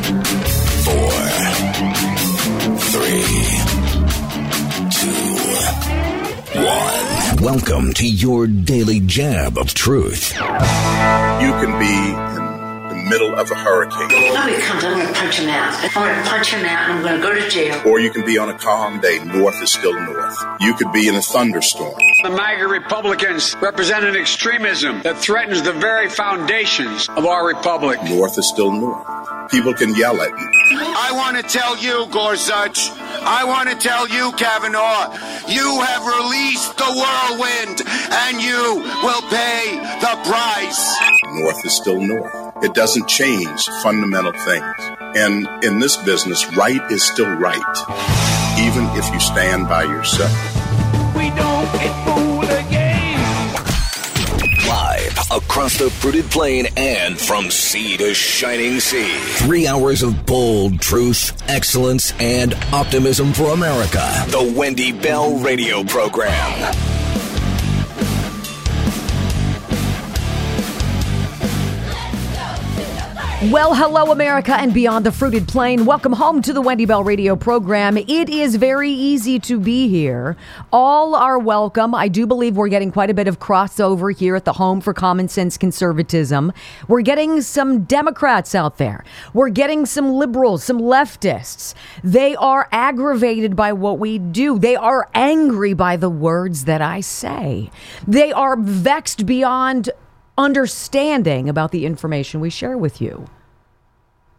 four, three, two, one. Welcome to your daily jab of truth. You can be middle of a hurricane, No, he comes. I'm going to punch him out. I'm going to punch him out and I'm going to go to jail. or you can be on a calm day. North is still north. You could be in a thunderstorm. The MAGA Republicans represent an extremism that threatens the very foundations of our republic. North is still north. People can yell at you. I want to tell you, Gorsuch. I want to tell you, Kavanaugh. You have released the whirlwind, and you will pay the price. North is still north. It doesn't change fundamental things. And in this business, right is still right, even if you stand by yourself. We don't get fooled again. Live across the fruited plain and from sea to shining sea. Three hours of bold truth, excellence, and optimism for America. The Wendy Bell Radio Program. Well, hello, America and beyond the fruited plain. Welcome home to the Wendy Bell radio program. It is very easy to be here. All are welcome. I do believe we're getting quite a bit of crossover here at the home for common sense conservatism. We're getting some Democrats out there. We're getting some liberals, some leftists. They are aggravated by what we do. They are angry by the words that I say. They are vexed beyond understanding about the information we share with you.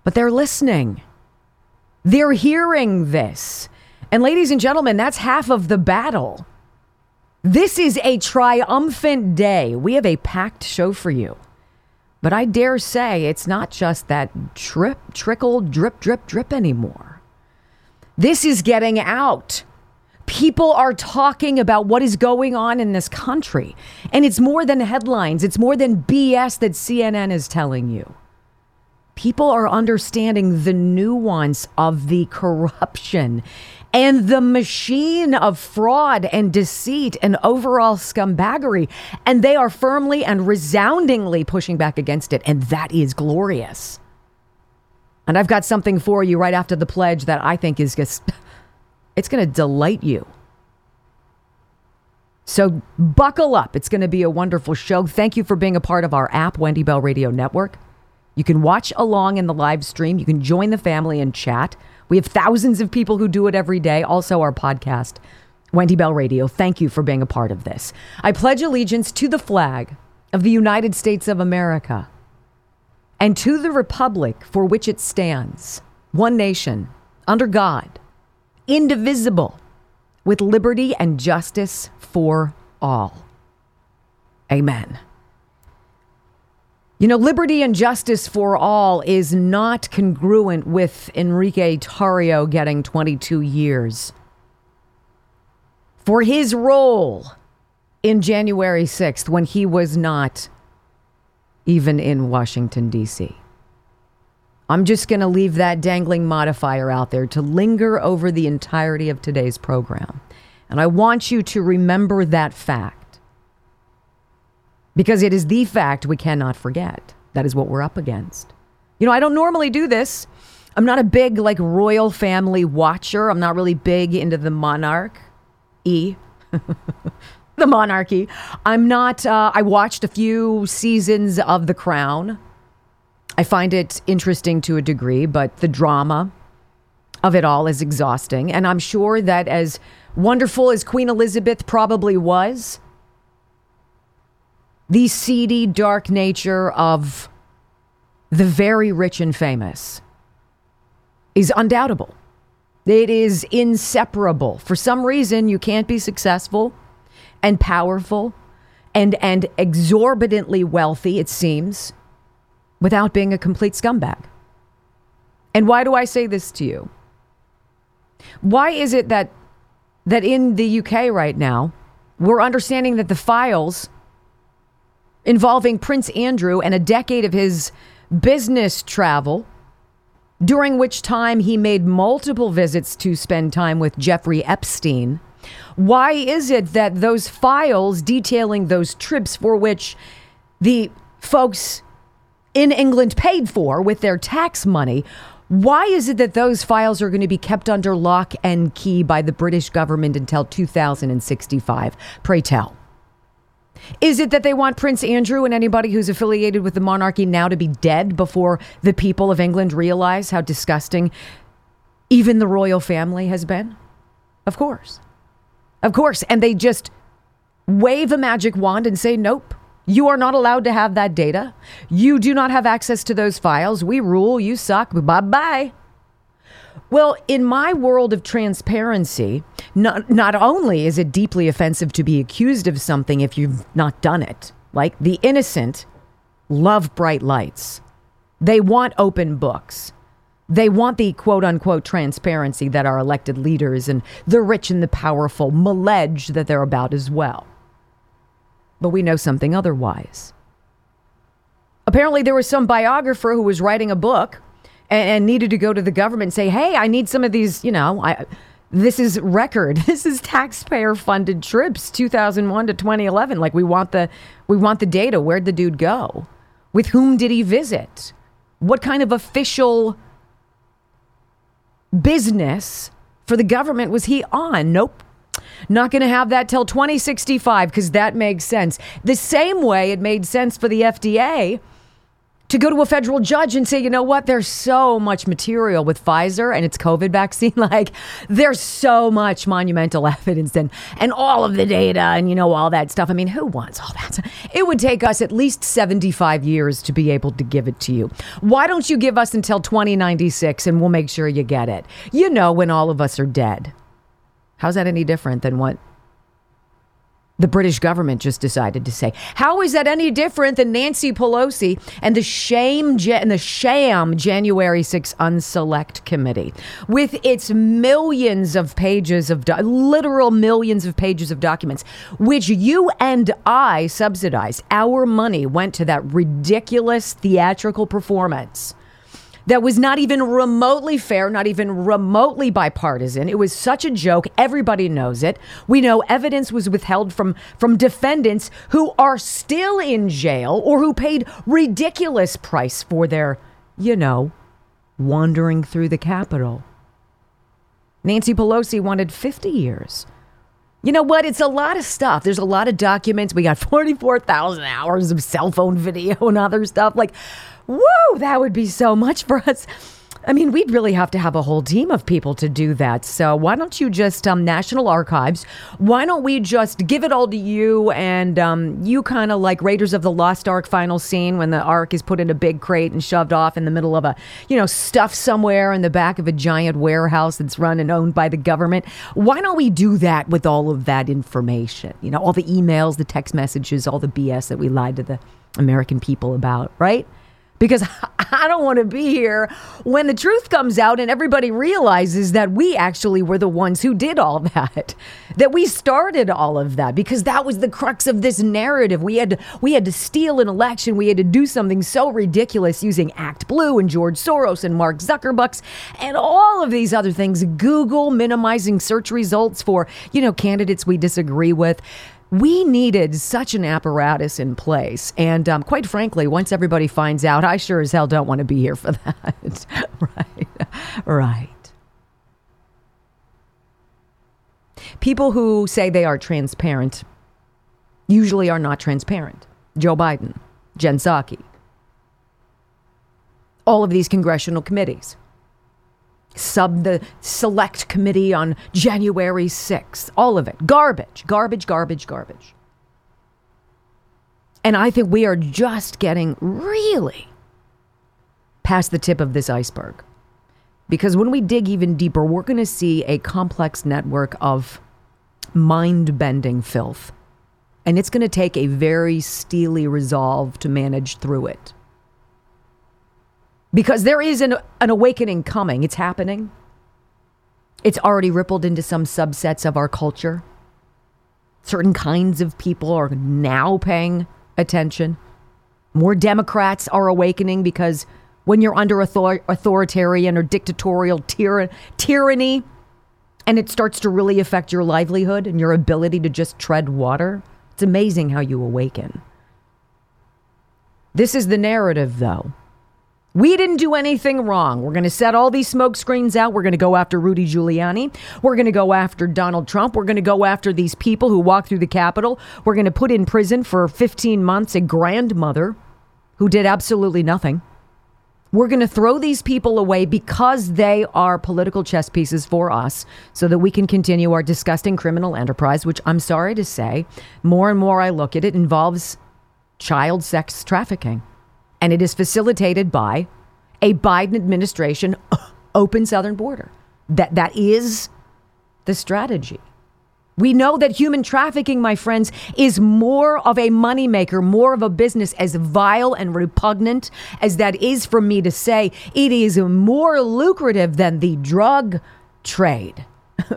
But they're listening. They're hearing this. And ladies and gentlemen, that's half of the battle. This is a triumphant day. We have a packed show for you. But I dare say it's not just that drip, trickle, drip, drip, drip anymore. This is getting out. People are talking about what is going on in this country. And it's more than headlines, it's more than BS that CNN is telling you. People are understanding the nuance of the corruption and the machine of fraud and deceit and overall scumbaggery. And they are firmly and resoundingly pushing back against it. And that is glorious. And I've got something for you right after the pledge that I think is just, it's going to delight you. So buckle up. It's going to be a wonderful show. Thank you for being a part of our app, Wendy Bell Radio Network. You can watch along in the live stream. You can join the family and chat. We have thousands of people who do it every day. Also, our podcast, Wendy Bell Radio. Thank you for being a part of this. I pledge allegiance to the flag of the United States of America and to the republic for which it stands, one nation, under God, indivisible, with liberty and justice for all. Amen. You know, liberty and justice for all is not congruent with Enrique Tarrio getting 22 years for his role in January 6th when he was not even in Washington, D.C. I'm just going to leave that dangling modifier out there to linger over the entirety of today's program. And I want you to remember that fact because it is the fact we cannot forget. That is what we're up against. You know, I don't normally do this. I'm not a big, like, royal family watcher. I'm not really big into the monarch. E. the monarchy. I'm not, uh, I watched a few seasons of The Crown. I find it interesting to a degree, but the drama of it all is exhausting. And I'm sure that as wonderful as Queen Elizabeth probably was, the seedy, dark nature of the very rich and famous is undoubtable. It is inseparable. For some reason, you can't be successful and powerful and, and exorbitantly wealthy, it seems, without being a complete scumbag. And why do I say this to you? Why is it that that in the UK right now, we're understanding that the files involving Prince Andrew and a decade of his business travel, during which time he made multiple visits to spend time with Jeffrey Epstein. Why is it that those files detailing those trips for which the folks in England paid for with their tax money, Why is it that those files are going to be kept under lock and key by the British government until 2065? Pray tell. Is it that they want Prince Andrew and anybody who's affiliated with the monarchy now to be dead before the people of England realize how disgusting even the royal family has been? Of course. Of course. And they just wave a magic wand and say, nope, you are not allowed to have that data. You do not have access to those files. We rule. You suck. Bye bye. Well, in my world of transparency, not, not only is it deeply offensive to be accused of something if you've not done it, like the innocent love bright lights, they want open books. They want the quote unquote transparency that our elected leaders and the rich and the powerful allege that they're about as well. But we know something otherwise. Apparently, there was some biographer who was writing a book and, and needed to go to the government and say, hey, I need some of these, you know, I. This is record. This is taxpayer funded trips 2001 to 2011. Like we want the we want the data. Where'd the dude go? With whom did he visit? What kind of official business for the government was he on? Nope. Not going to have that till 2065 because that makes sense. The same way it made sense for the FDA to go to a federal judge and say, you know what, there's so much material with Pfizer and its COVID vaccine. Like, there's so much monumental evidence and, and all of the data and, you know, all that stuff. I mean, who wants all that? It would take us at least 75 years to be able to give it to you. Why don't you give us until 2096 and we'll make sure you get it? You know, when all of us are dead. How's that any different than what the British government just decided to say. How is that any different than Nancy Pelosi and the shame and the sham January 6 Unselect Committee with its millions of pages of do- literal millions of pages of documents which you and I subsidized. Our money went to that ridiculous theatrical performance that was not even remotely fair, not even remotely bipartisan. It was such a joke. Everybody knows it. We know evidence was withheld from from defendants who are still in jail or who paid ridiculous price for their, you know, wandering through the Capitol. Nancy Pelosi wanted 50 years. You know what? It's a lot of stuff. There's a lot of documents. We got 44,000 hours of cell phone video and other stuff. Like, Woo, that would be so much for us. I mean, we'd really have to have a whole team of people to do that. So why don't you just um, National Archives? Why don't we just give it all to you and um, you kind of like Raiders of the Lost Ark final scene when the Ark is put in a big crate and shoved off in the middle of a you know stuff somewhere in the back of a giant warehouse that's run and owned by the government. Why don't we do that with all of that information? You know, all the emails, the text messages, all the BS that we lied to the American people about, right? Because I don't want to be here when the truth comes out and everybody realizes that we actually were the ones who did all that. That we started all of that because that was the crux of this narrative. We had to, we had to steal an election. We had to do something so ridiculous using Act Blue and George Soros and Mark Zuckerbucks and all of these other things. Google minimizing search results for, you know, candidates we disagree with we needed such an apparatus in place. And um, quite frankly, once everybody finds out, I sure as hell don't want to be here for that. right. Right. People who say they are transparent usually are not transparent. Joe Biden, Jen Psaki, all of these congressional committees sub the select committee on January 6th. All of it. Garbage, garbage, garbage, garbage. And I think we are just getting really past the tip of this iceberg. Because when we dig even deeper, we're going to see a complex network of mind bending filth. And it's going to take a very steely resolve to manage through it because there is an, an awakening coming. It's happening. It's already rippled into some subsets of our culture. Certain kinds of people are now paying attention. More Democrats are awakening because when you're under author- authoritarian or dictatorial tyra- tyranny and it starts to really affect your livelihood and your ability to just tread water, it's amazing how you awaken. This is the narrative, though. We didn't do anything wrong. We're going to set all these smoke screens out. We're going to go after Rudy Giuliani. We're going to go after Donald Trump. We're going to go after these people who walked through the Capitol. We're going to put in prison for 15 months a grandmother who did absolutely nothing. We're going to throw these people away because they are political chess pieces for us so that we can continue our disgusting criminal enterprise, which I'm sorry to say, more and more I look at it, involves child sex trafficking. And it is facilitated by a Biden administration open southern border. That that is the strategy. We know that human trafficking, my friends, is more of a moneymaker, more of a business, as vile and repugnant as that is for me to say. It is more lucrative than the drug trade.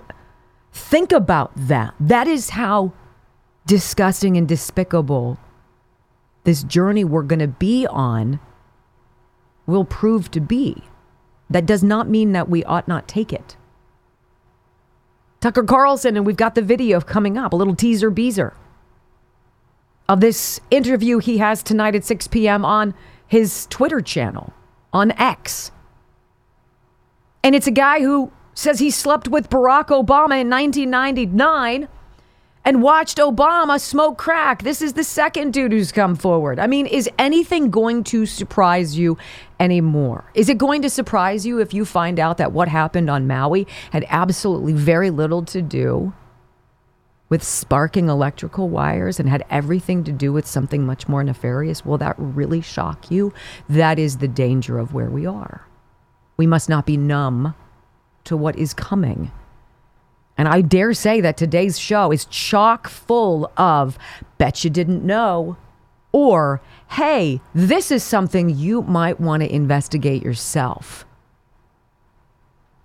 Think about that. That is how disgusting and despicable this journey we're going to be on will prove to be. That does not mean that we ought not take it. Tucker Carlson, and we've got the video coming up, a little teaser beezer of this interview he has tonight at 6 p.m. on his Twitter channel, on X. And it's a guy who says he slept with Barack Obama in 1999 and watched Obama smoke crack. This is the second dude who's come forward. I mean, is anything going to surprise you anymore? Is it going to surprise you if you find out that what happened on Maui had absolutely very little to do with sparking electrical wires and had everything to do with something much more nefarious? Will that really shock you? That is the danger of where we are. We must not be numb to what is coming. And I dare say that today's show is chock full of bet you didn't know or hey, this is something you might want to investigate yourself.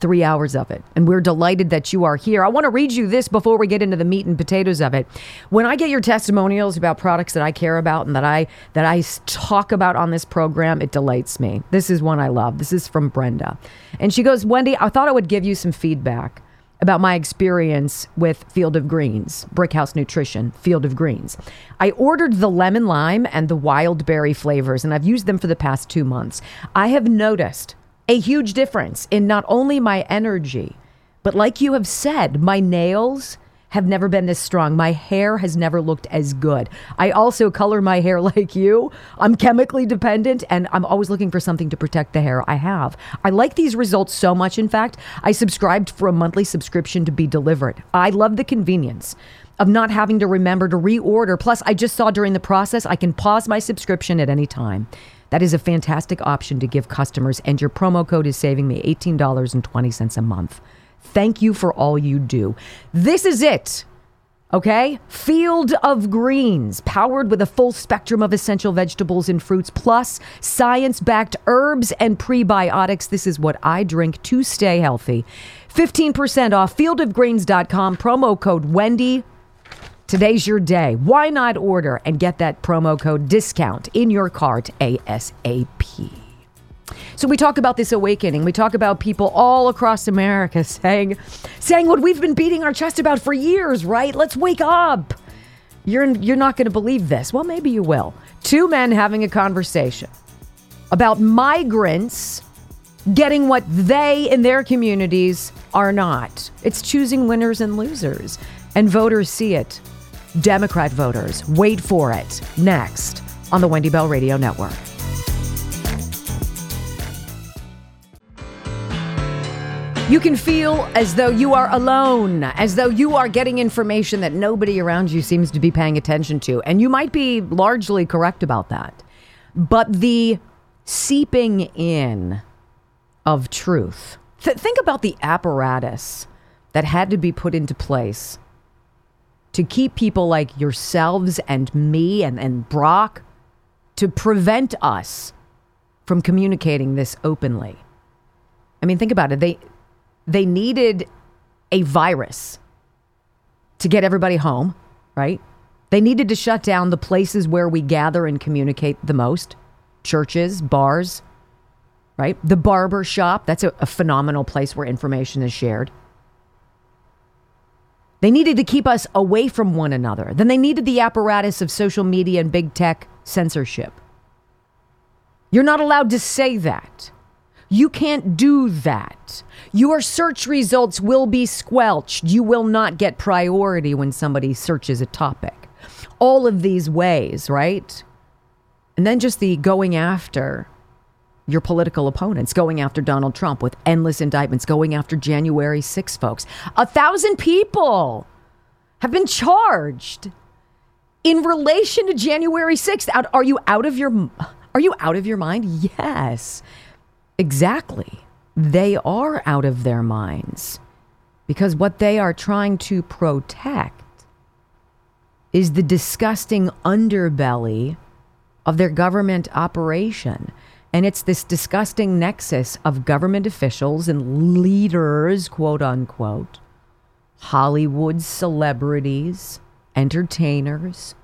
Three hours of it. And we're delighted that you are here. I want to read you this before we get into the meat and potatoes of it. When I get your testimonials about products that I care about and that I that I talk about on this program, it delights me. This is one I love. This is from Brenda. And she goes, Wendy, I thought I would give you some feedback about my experience with Field of Greens, Brickhouse Nutrition, Field of Greens. I ordered the lemon lime and the wild berry flavors, and I've used them for the past two months. I have noticed a huge difference in not only my energy, but like you have said, my nails have never been this strong. My hair has never looked as good. I also color my hair like you. I'm chemically dependent and I'm always looking for something to protect the hair I have. I like these results so much. In fact, I subscribed for a monthly subscription to be delivered. I love the convenience of not having to remember to reorder. Plus, I just saw during the process, I can pause my subscription at any time. That is a fantastic option to give customers, and your promo code is saving me $18.20 a month. Thank you for all you do. This is it. Okay? Field of Greens, powered with a full spectrum of essential vegetables and fruits, plus science backed herbs and prebiotics. This is what I drink to stay healthy. 15% off fieldofgreens.com, promo code Wendy. Today's your day. Why not order and get that promo code discount in your cart ASAP? So we talk about this awakening. We talk about people all across America saying saying what we've been beating our chest about for years, right? Let's wake up. You're you're not going to believe this. Well, maybe you will. Two men having a conversation about migrants getting what they in their communities are not. It's choosing winners and losers. And voters see it. Democrat voters, wait for it. Next on the Wendy Bell Radio Network. You can feel as though you are alone, as though you are getting information that nobody around you seems to be paying attention to. And you might be largely correct about that. But the seeping in of truth, th- think about the apparatus that had to be put into place to keep people like yourselves and me and, and Brock to prevent us from communicating this openly. I mean, think about it. They they needed a virus to get everybody home, right? They needed to shut down the places where we gather and communicate the most churches, bars, right? The barber shop, that's a, a phenomenal place where information is shared. They needed to keep us away from one another. Then they needed the apparatus of social media and big tech censorship. You're not allowed to say that. You can't do that. Your search results will be squelched. You will not get priority when somebody searches a topic. All of these ways, right? And then just the going after your political opponents, going after Donald Trump with endless indictments, going after January 6 folks. A thousand people have been charged in relation to January 6th. Out, are you out of your are you out of your mind? Yes. Exactly. They are out of their minds because what they are trying to protect is the disgusting underbelly of their government operation. And it's this disgusting nexus of government officials and leaders, quote unquote, Hollywood celebrities, entertainers,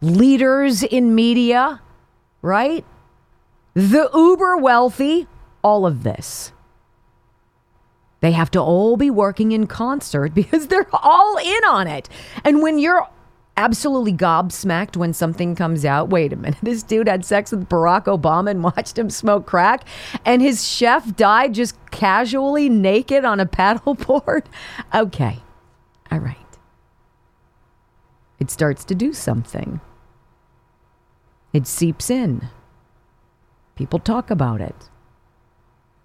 leaders in media, right? The uber wealthy, all of this. They have to all be working in concert because they're all in on it. And when you're absolutely gobsmacked when something comes out. Wait a minute. This dude had sex with Barack Obama and watched him smoke crack, and his chef died just casually naked on a paddleboard. Okay. All right. It starts to do something, it seeps in. People talk about it.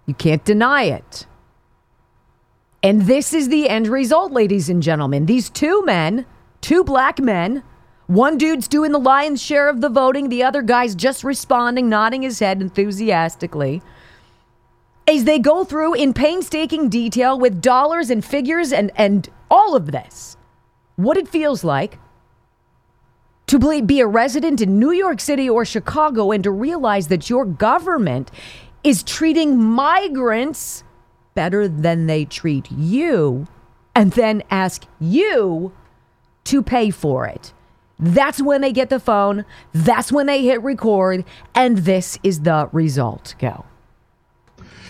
You can't deny it. And this is the end result, ladies and gentlemen. These two men two black men. One dude's doing the lion's share of the voting, the other guy's just responding, nodding his head enthusiastically. As they go through in painstaking detail with dollars and figures and, and all of this, what it feels like to be a resident in New York City or Chicago and to realize that your government is treating migrants better than they treat you, and then ask you to pay for it. That's when they get the phone. That's when they hit record. And this is the result. Go.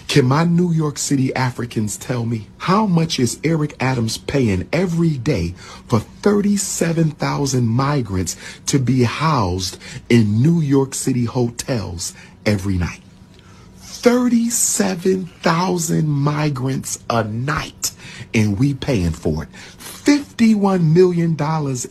Can my New York City Africans tell me how much is Eric Adams paying every day for 37,000 migrants to be housed in New York City hotels every night? 37,000 migrants a night and we paying for it. $51 million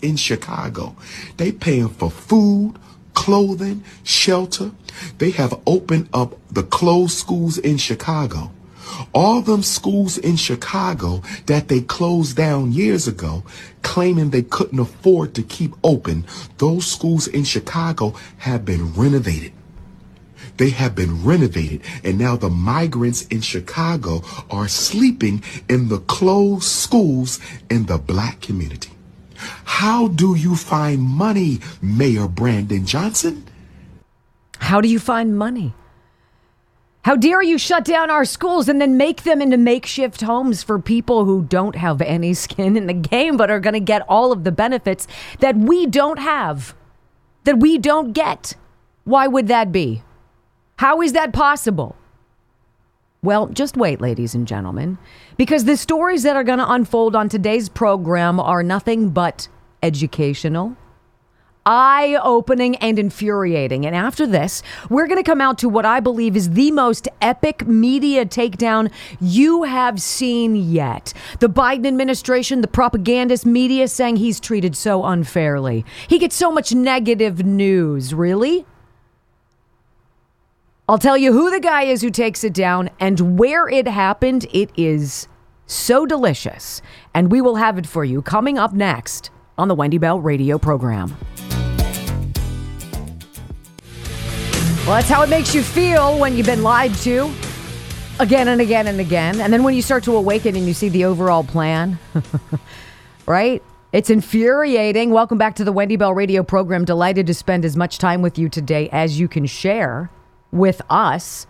in Chicago. They paying for food, clothing, shelter. They have opened up the closed schools in Chicago. All them schools in Chicago that they closed down years ago, claiming they couldn't afford to keep open, those schools in Chicago have been renovated. They have been renovated, and now the migrants in Chicago are sleeping in the closed schools in the black community. How do you find money, Mayor Brandon Johnson? How do you find money? How dare you shut down our schools and then make them into makeshift homes for people who don't have any skin in the game but are going to get all of the benefits that we don't have, that we don't get? Why would that be? How is that possible? Well, just wait, ladies and gentlemen, because the stories that are going to unfold on today's program are nothing but educational, eye opening, and infuriating. And after this, we're going to come out to what I believe is the most epic media takedown you have seen yet. The Biden administration, the propagandist media saying he's treated so unfairly. He gets so much negative news. Really? I'll tell you who the guy is who takes it down and where it happened. It is so delicious. And we will have it for you coming up next on the Wendy Bell radio program. Well, that's how it makes you feel when you've been lied to again and again and again. And then when you start to awaken and you see the overall plan, right? It's infuriating. Welcome back to the Wendy Bell radio program. Delighted to spend as much time with you today as you can share with us.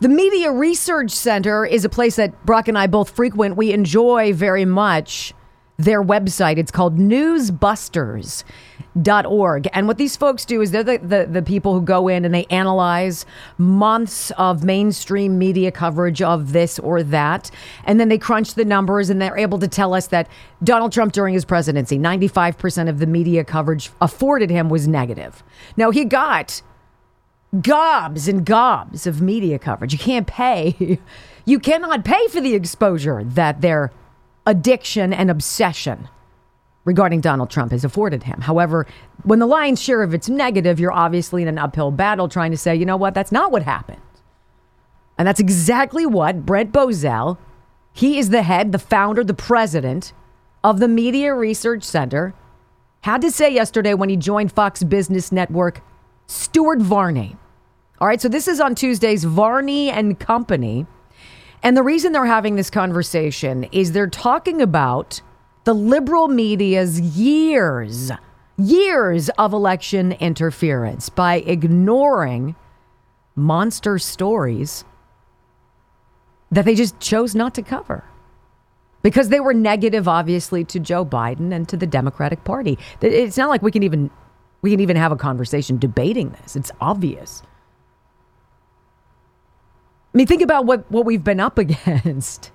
The Media Research Center is a place that Brock and I both frequent. We enjoy very much their website. It's called newsbusters.org. And what these folks do is they're the, the, the, people who go in and they analyze months of mainstream media coverage of this or that. And then they crunch the numbers and they're able to tell us that Donald Trump during his presidency, 95% of the media coverage afforded him was negative. Now, he got gobs and gobs of media coverage. You can't pay. You cannot pay for the exposure that their addiction and obsession regarding Donald Trump has afforded him. However, when the lion's share of it's negative, you're obviously in an uphill battle trying to say, you know what, that's not what happened. And that's exactly what Brent Bozell, he is the head, the founder, the president of the Media Research Center, had to say yesterday when he joined Fox Business Network, Stuart Varney. All right, so this is on Tuesday's Varney and Company. And the reason they're having this conversation is they're talking about the liberal media's years, years of election interference by ignoring monster stories that they just chose not to cover because they were negative obviously to Joe Biden and to the Democratic Party. It's not like we can even we can even have a conversation debating this. It's obvious. I mean, think about what, what we've been up against.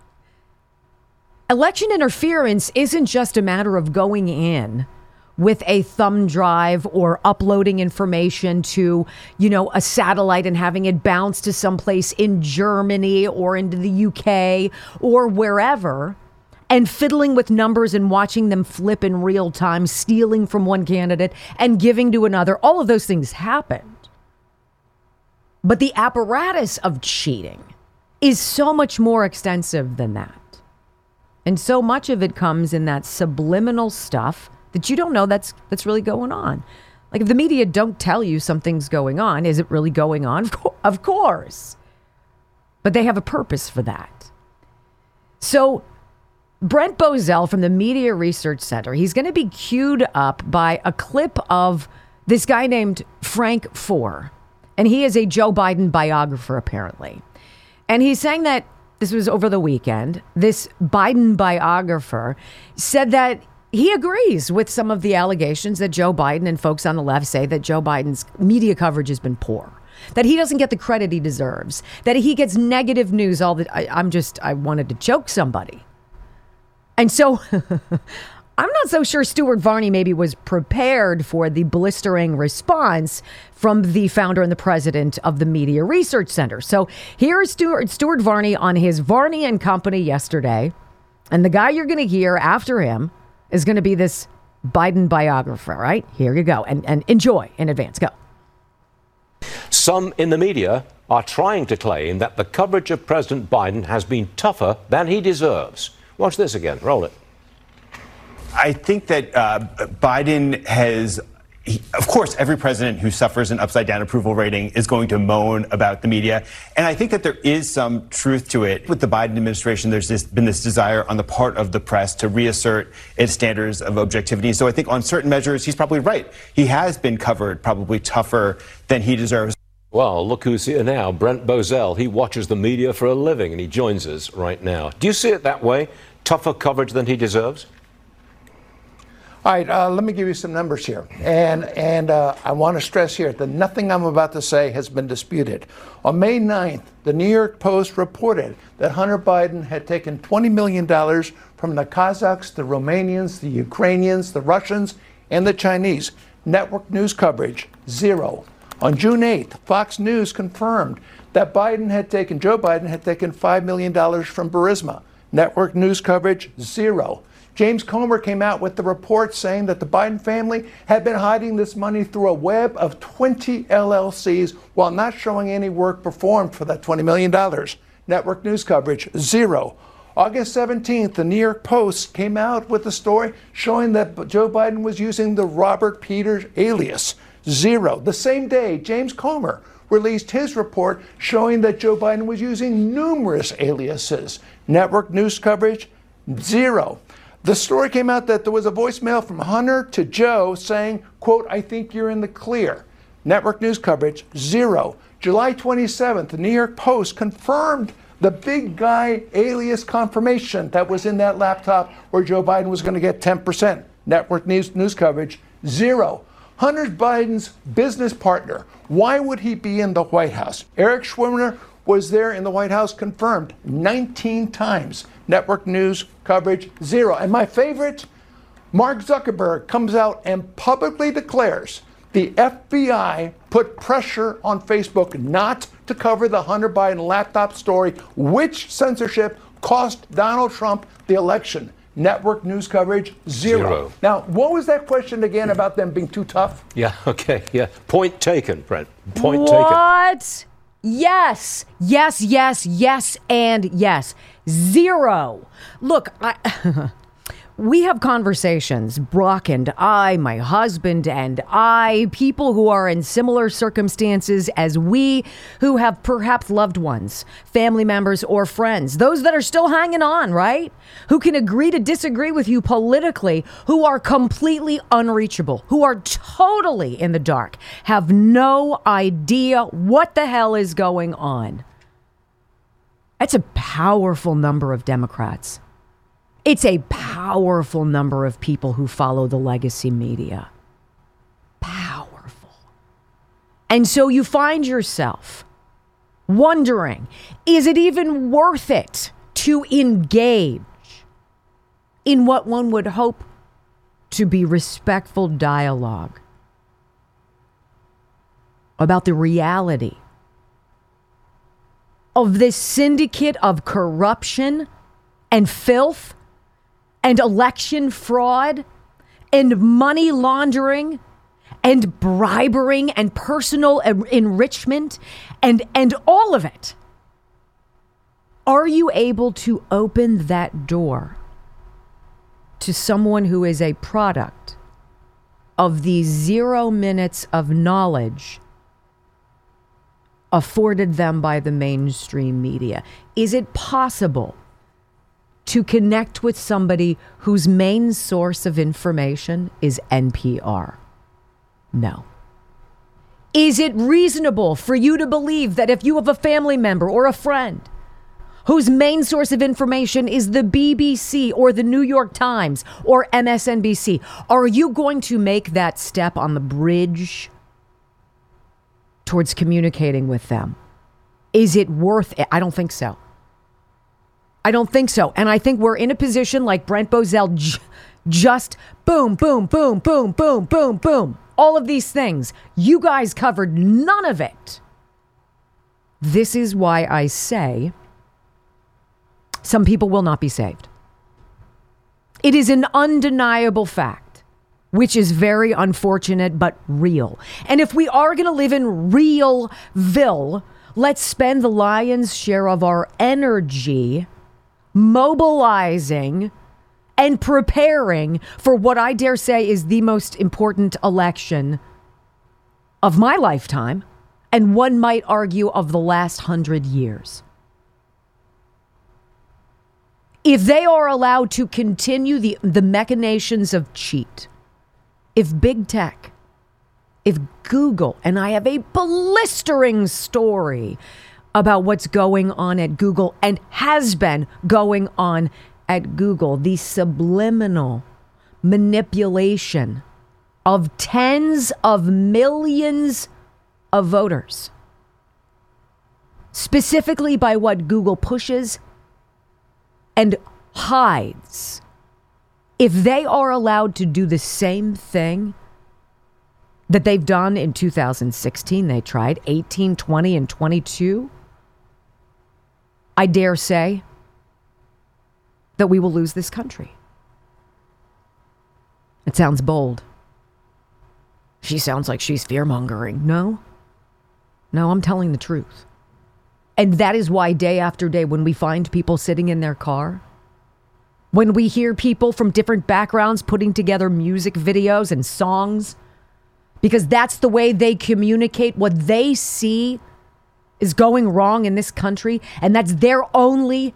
Election interference isn't just a matter of going in with a thumb drive or uploading information to, you know, a satellite and having it bounce to someplace in Germany or into the UK or wherever and fiddling with numbers and watching them flip in real time, stealing from one candidate and giving to another. All of those things happen. But the apparatus of cheating is so much more extensive than that. And so much of it comes in that subliminal stuff that you don't know that's that's really going on. Like if the media don't tell you something's going on, is it really going on? Of course. But they have a purpose for that. So Brent Bozell from the Media Research Center, he's going to be queued up by a clip of this guy named Frank Foer. And he is a Joe Biden biographer, apparently. And he's saying that this was over the weekend. This Biden biographer said that he agrees with some of the allegations that Joe Biden and folks on the left say that Joe Biden's media coverage has been poor. That he doesn't get the credit he deserves. That he gets negative news all the I, I'm just I wanted to choke somebody. And so I'm not so sure Stuart Varney maybe was prepared for the blistering response from the founder and the president of the Media Research Center. So here is Stuart, Stuart Varney on his Varney and Company yesterday. And the guy you're going to hear after him is going to be this Biden biographer, right? Here you go. And, and enjoy in advance. Go. Some in the media are trying to claim that the coverage of President Biden has been tougher than he deserves. Watch this again. Roll it. I think that uh, Biden has he, of course, every president who suffers an upside down approval rating is going to moan about the media. And I think that there is some truth to it. With the Biden administration, there's this, been this desire on the part of the press to reassert its standards of objectivity. So I think on certain measures, he's probably right. He has been covered probably tougher than he deserves. Well, look who's here now. Brent Bozell. He watches the media for a living and he joins us right now. Do you see it that way? Tougher coverage than he deserves? All right, uh, let me give you some numbers here. And, and uh, I want to stress here that nothing I'm about to say has been disputed. On May 9th, the New York Post reported that Hunter Biden had taken $20 million from the Kazakhs, the Romanians, the Ukrainians, the Russians, and the Chinese. Network news coverage, zero. On June 8th, Fox News confirmed that Biden had taken, Joe Biden had taken $5 million from Burisma. Network news coverage, zero. James Comer came out with the report saying that the Biden family had been hiding this money through a web of 20 LLCs while not showing any work performed for that $20 million. Network news coverage, zero. August 17th, the New York Post came out with a story showing that Joe Biden was using the Robert Peters alias, zero. The same day, James Comer released his report showing that Joe Biden was using numerous aliases. Network news coverage, zero. The story came out that there was a voicemail from Hunter to Joe saying, quote, I think you're in the clear. Network news coverage, zero. July 27th, the New York Post confirmed the big guy alias confirmation that was in that laptop where Joe Biden was going to get 10%. Network news, news coverage, zero. Hunter Biden's business partner, why would he be in the White House? Eric Schweimler was there in the White House confirmed 19 times. Network news coverage, zero. And my favorite, Mark Zuckerberg comes out and publicly declares The FBI put pressure on Facebook not to cover the Hunter Biden laptop story, which censorship cost Donald Trump the election. Network news coverage, zero. Zero. Now, what was that question again about them being too tough? Yeah, okay, yeah. Point taken, Brent. Point taken. what? Yes, yes, yes, yes, and yes. Zero. Look, I, we have conversations, Brock and I, my husband and I, people who are in similar circumstances as we, who have perhaps loved ones, family members, or friends, those that are still hanging on, right? Who can agree to disagree with you politically, who are completely unreachable, who are totally in the dark, have no idea what the hell is going on. That's a powerful number of Democrats. It's a powerful number of people who follow the legacy media. Powerful. And so you find yourself wondering is it even worth it to engage in what one would hope to be respectful dialogue about the reality of this syndicate of corruption and filth and election fraud and money laundering and bribery and personal enrichment and and all of it. Are you able to open that door to someone who is a product of the zero minutes of knowledge afforded them by the mainstream media? Is it possible to connect with somebody whose main source of information is NPR? No. Is it reasonable for you to believe that if you have a family member or a friend whose main source of information is the BBC or the New York Times or MSNBC, are you going to make that step on the bridge towards communicating with them? Is it worth it? I don't think so. I don't think so. And I think we're in a position like Brent Bozell j- just boom, boom, boom, boom, boom, boom, boom. All of these things. You guys covered none of it. This is why I say some people will not be saved. It is an undeniable fact, which is very unfortunate but real. And if we are going to live in realville, let's spend the lion's share of our energy mobilizing and preparing for what I dare say is the most important election of my lifetime, and one might argue of the last hundred years. If they are allowed to continue the, the machinations of cheat, if big tech, if Google, and I have a blistering story about what's going on at Google and has been going on at Google, the subliminal manipulation of tens of millions of voters, specifically by what Google pushes and hides. If they are allowed to do the same thing that they've done in 2016, they tried 18, 20, and 22. I dare say that we will lose this country. It sounds bold. She sounds like she's fear mongering. No. No, I'm telling the truth. And that is why, day after day, when we find people sitting in their car, when we hear people from different backgrounds putting together music videos and songs, because that's the way they communicate what they see is going wrong in this country, and that's their only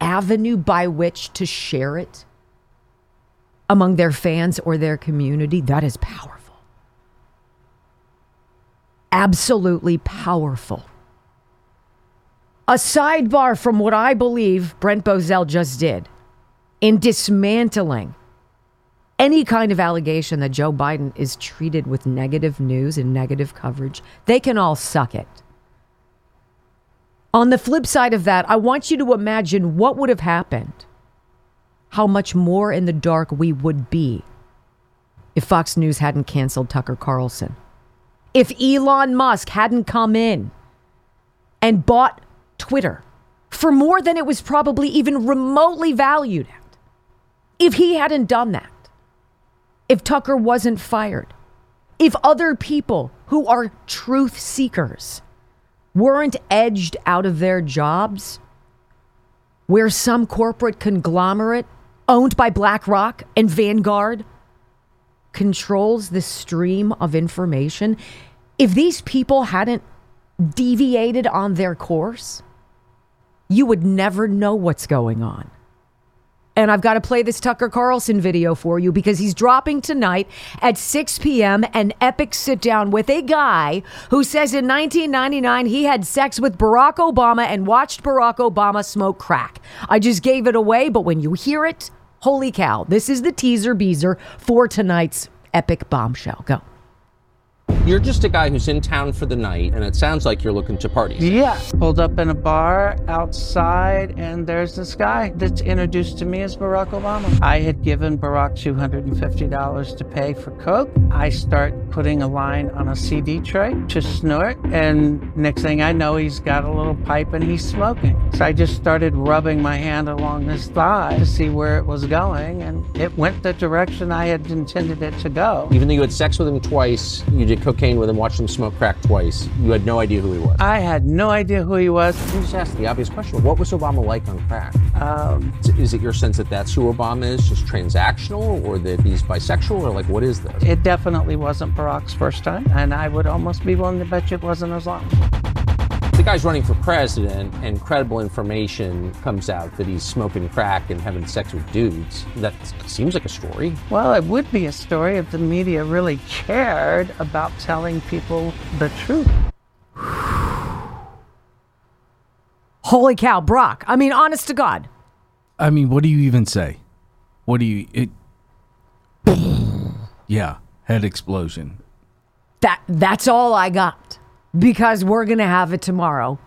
avenue by which to share it among their fans or their community, that is powerful. Absolutely powerful. A sidebar from what I believe Brent Bozell just did in dismantling any kind of allegation that Joe Biden is treated with negative news and negative coverage. They can all suck it. On the flip side of that, I want you to imagine what would have happened, how much more in the dark we would be if Fox News hadn't canceled Tucker Carlson. If Elon Musk hadn't come in and bought Twitter for more than it was probably even remotely valued at, if he hadn't done that, if Tucker wasn't fired, if other people who are truth seekers weren't edged out of their jobs, where some corporate conglomerate owned by BlackRock and Vanguard controls the stream of information, if these people hadn't deviated on their course, you would never know what's going on. And I've got to play this Tucker Carlson video for you because he's dropping tonight at 6 p.m. an epic sit down with a guy who says in 1999 he had sex with Barack Obama and watched Barack Obama smoke crack. I just gave it away, but when you hear it, holy cow, this is the teaser beezer for tonight's epic bombshell. Go. You're just a guy who's in town for the night, and it sounds like you're looking to party. Yeah. Pulled up in a bar outside, and there's this guy that's introduced to me as Barack Obama. I had given Barack $250 to pay for Coke. I start putting a line on a CD tray to snort, and next thing I know, he's got a little pipe and he's smoking. So I just started rubbing my hand along his thigh to see where it was going, and it went the direction I had intended it to go. Even though you had sex with him twice, you did cocaine with him, watched him smoke crack twice, you had no idea who he was. I had no idea who he was. Let me just ask the obvious question What was Obama like on crack? Um, Is- it your sense that that's who Obama is, just transactional, or that he's bisexual, or like what is this? it definitely wasn't Barack's first time, and I would almost be willing to bet you it wasn't his last. The guy's running for president, and credible information comes out that he's smoking crack and having sex with dudes. That seems like a story. Well, it would be a story if the media really cared about telling people the truth. Holy cow, Brock. I mean, honest to God. I mean, what do you even say? What do you it Yeah, head explosion. That that's all I got because we're going to have it tomorrow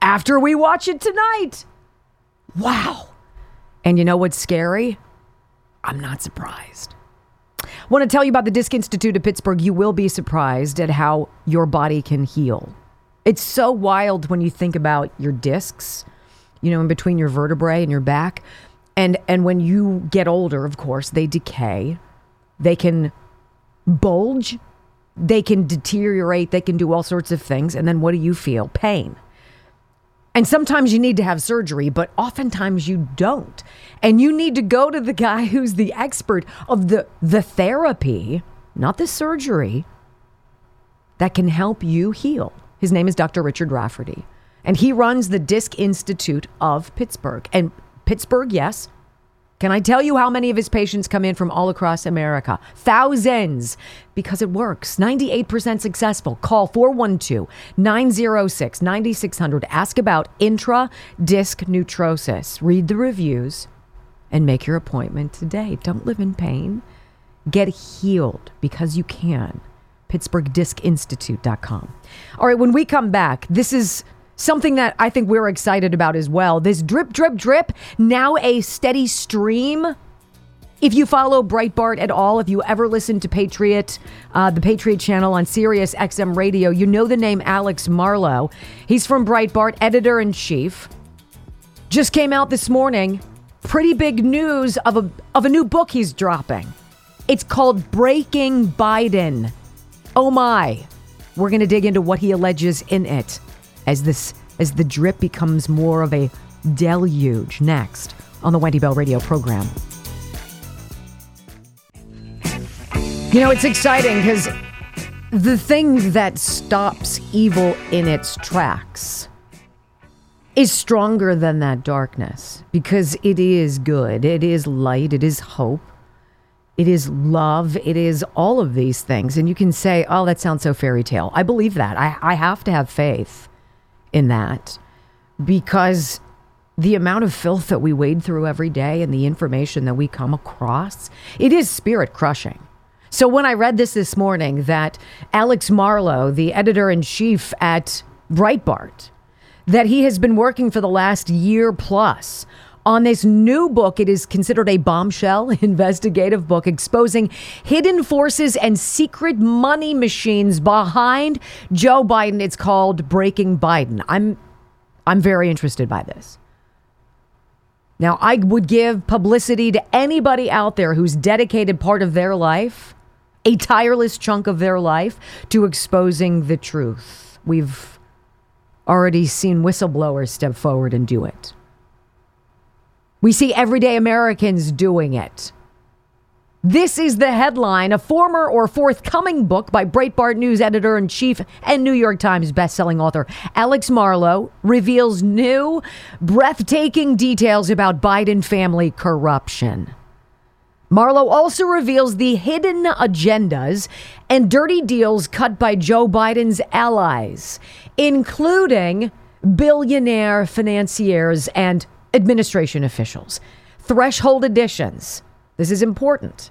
after we watch it tonight. Wow. And you know what's scary? I'm not surprised. Want to tell you about the Disc Institute of Pittsburgh. You will be surprised at how your body can heal. It's so wild when you think about your discs, you know, in between your vertebrae and your back. And and when you get older, of course, they decay. They can bulge, they can deteriorate, they can do all sorts of things. And then what do you feel? Pain. And sometimes you need to have surgery, but oftentimes you don't. And you need to go to the guy who's the expert of the the therapy, not the surgery, that can help you heal. His name is Dr. Richard Rafferty, and he runs the Disc Institute of Pittsburgh. And Pittsburgh, yes. Can I tell you how many of his patients come in from all across America? Thousands, because it works. 98% successful. Call 412 906 9600. Ask about intra disc neutrosis. Read the reviews and make your appointment today. Don't live in pain. Get healed because you can. PittsburghDiscInstitute.com. All right, when we come back, this is something that I think we're excited about as well. This drip, drip, drip, now a steady stream. If you follow Breitbart at all, if you ever listen to Patriot, uh, the Patriot channel on Sirius XM Radio, you know the name Alex Marlow. He's from Breitbart, editor in chief. Just came out this morning. Pretty big news of a of a new book he's dropping. It's called Breaking Biden. Oh my. We're going to dig into what he alleges in it as this as the drip becomes more of a deluge next on the Wendy Bell radio program. You know, it's exciting because the thing that stops evil in its tracks is stronger than that darkness because it is good, it is light, it is hope, it is love, it is all of these things. And you can say, oh, that sounds so fairy tale. I believe that. I, I have to have faith in that because the amount of filth that we wade through every day and the information that we come across, it is spirit crushing. So when I read this this morning, that Alex Marlow, the editor in chief at Breitbart, that he has been working for the last year plus on this new book. It is considered a bombshell investigative book exposing hidden forces and secret money machines behind Joe Biden. It's called Breaking Biden. I'm I'm very interested by this. Now, I would give publicity to anybody out there who's dedicated part of their life, a tireless chunk of their life, to exposing the truth. We've already seen whistleblowers step forward and do it. We see everyday Americans doing it. This is the headline. A former or forthcoming book by Breitbart News editor in chief and New York Times bestselling author Alex Marlow reveals new, breathtaking details about Biden family corruption. Marlow also reveals the hidden agendas and dirty deals cut by Joe Biden's allies, including billionaire financiers and administration officials. Threshold editions. This is important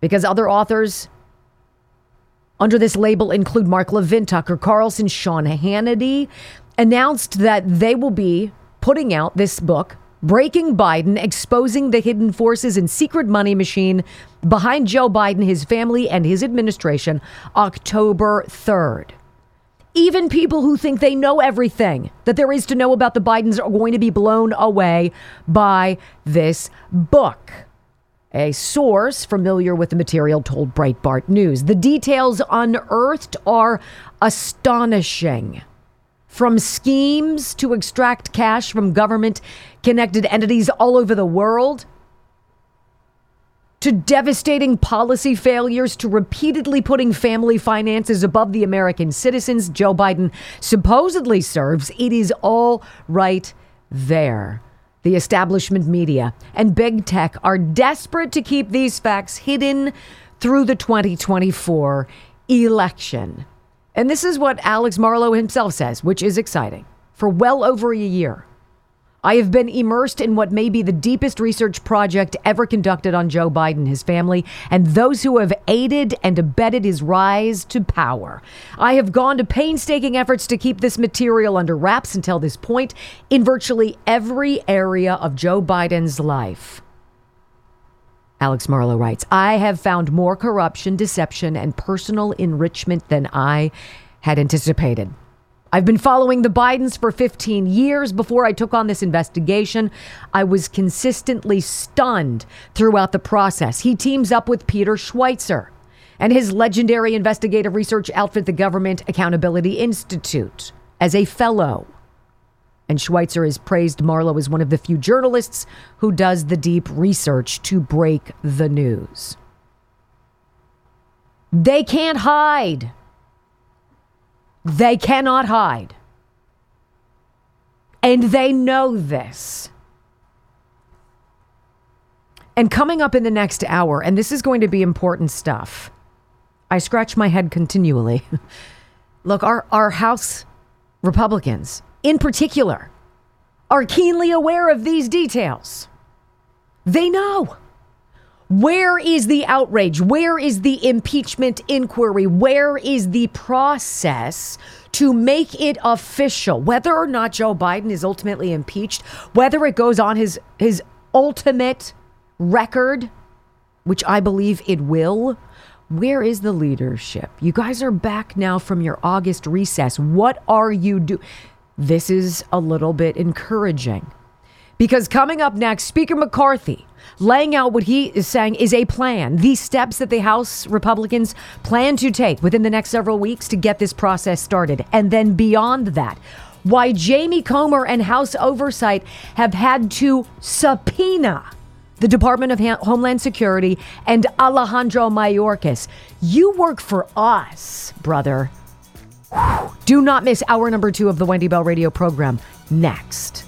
because other authors under this label include Mark Levin, Tucker Carlson, Sean Hannity, announced that they will be putting out this book, Breaking Biden, exposing the hidden forces and secret money machine behind Joe Biden, his family, and his administration, October 3rd. Even people who think they know everything that there is to know about the Bidens are going to be blown away by this book. A source familiar with the material told Breitbart News. The details unearthed are astonishing. From schemes to extract cash from government connected entities all over the world, to devastating policy failures, to repeatedly putting family finances above the American citizens Joe Biden supposedly serves, it is all right there. The establishment media and big tech are desperate to keep these facts hidden through the 2024 election. And this is what Alex Marlow himself says, which is exciting. For well over a year, I have been immersed in what may be the deepest research project ever conducted on Joe Biden, his family, and those who have aided and abetted his rise to power. I have gone to painstaking efforts to keep this material under wraps until this point in virtually every area of Joe Biden's life. Alex Marlow writes I have found more corruption, deception, and personal enrichment than I had anticipated. I've been following the Bidens for 15 years. Before I took on this investigation, I was consistently stunned throughout the process. He teams up with Peter Schweizer and his legendary investigative research outfit, the Government Accountability Institute, as a fellow. And Schweizer has praised Marlow as one of the few journalists who does the deep research to break the news. They can't hide. They cannot hide. And they know this. And coming up in the next hour, and this is going to be important stuff. I scratch my head continually. Look, our, our House Republicans, in particular, are keenly aware of these details. They know. Where is the outrage? Where is the impeachment inquiry? Where is the process to make it official? Whether or not Joe Biden is ultimately impeached, whether it goes on his his ultimate record, which I believe it will, where is the leadership? You guys are back now from your August recess. What are you doing? This is a little bit encouraging. Because coming up next, Speaker McCarthy laying out what he is saying is a plan, the steps that the House Republicans plan to take within the next several weeks to get this process started. And then beyond that, why Jamie Comer and House Oversight have had to subpoena the Department of Homeland Security and Alejandro Mayorkas. You work for us, brother. Do not miss hour number two of the Wendy Bell radio program next.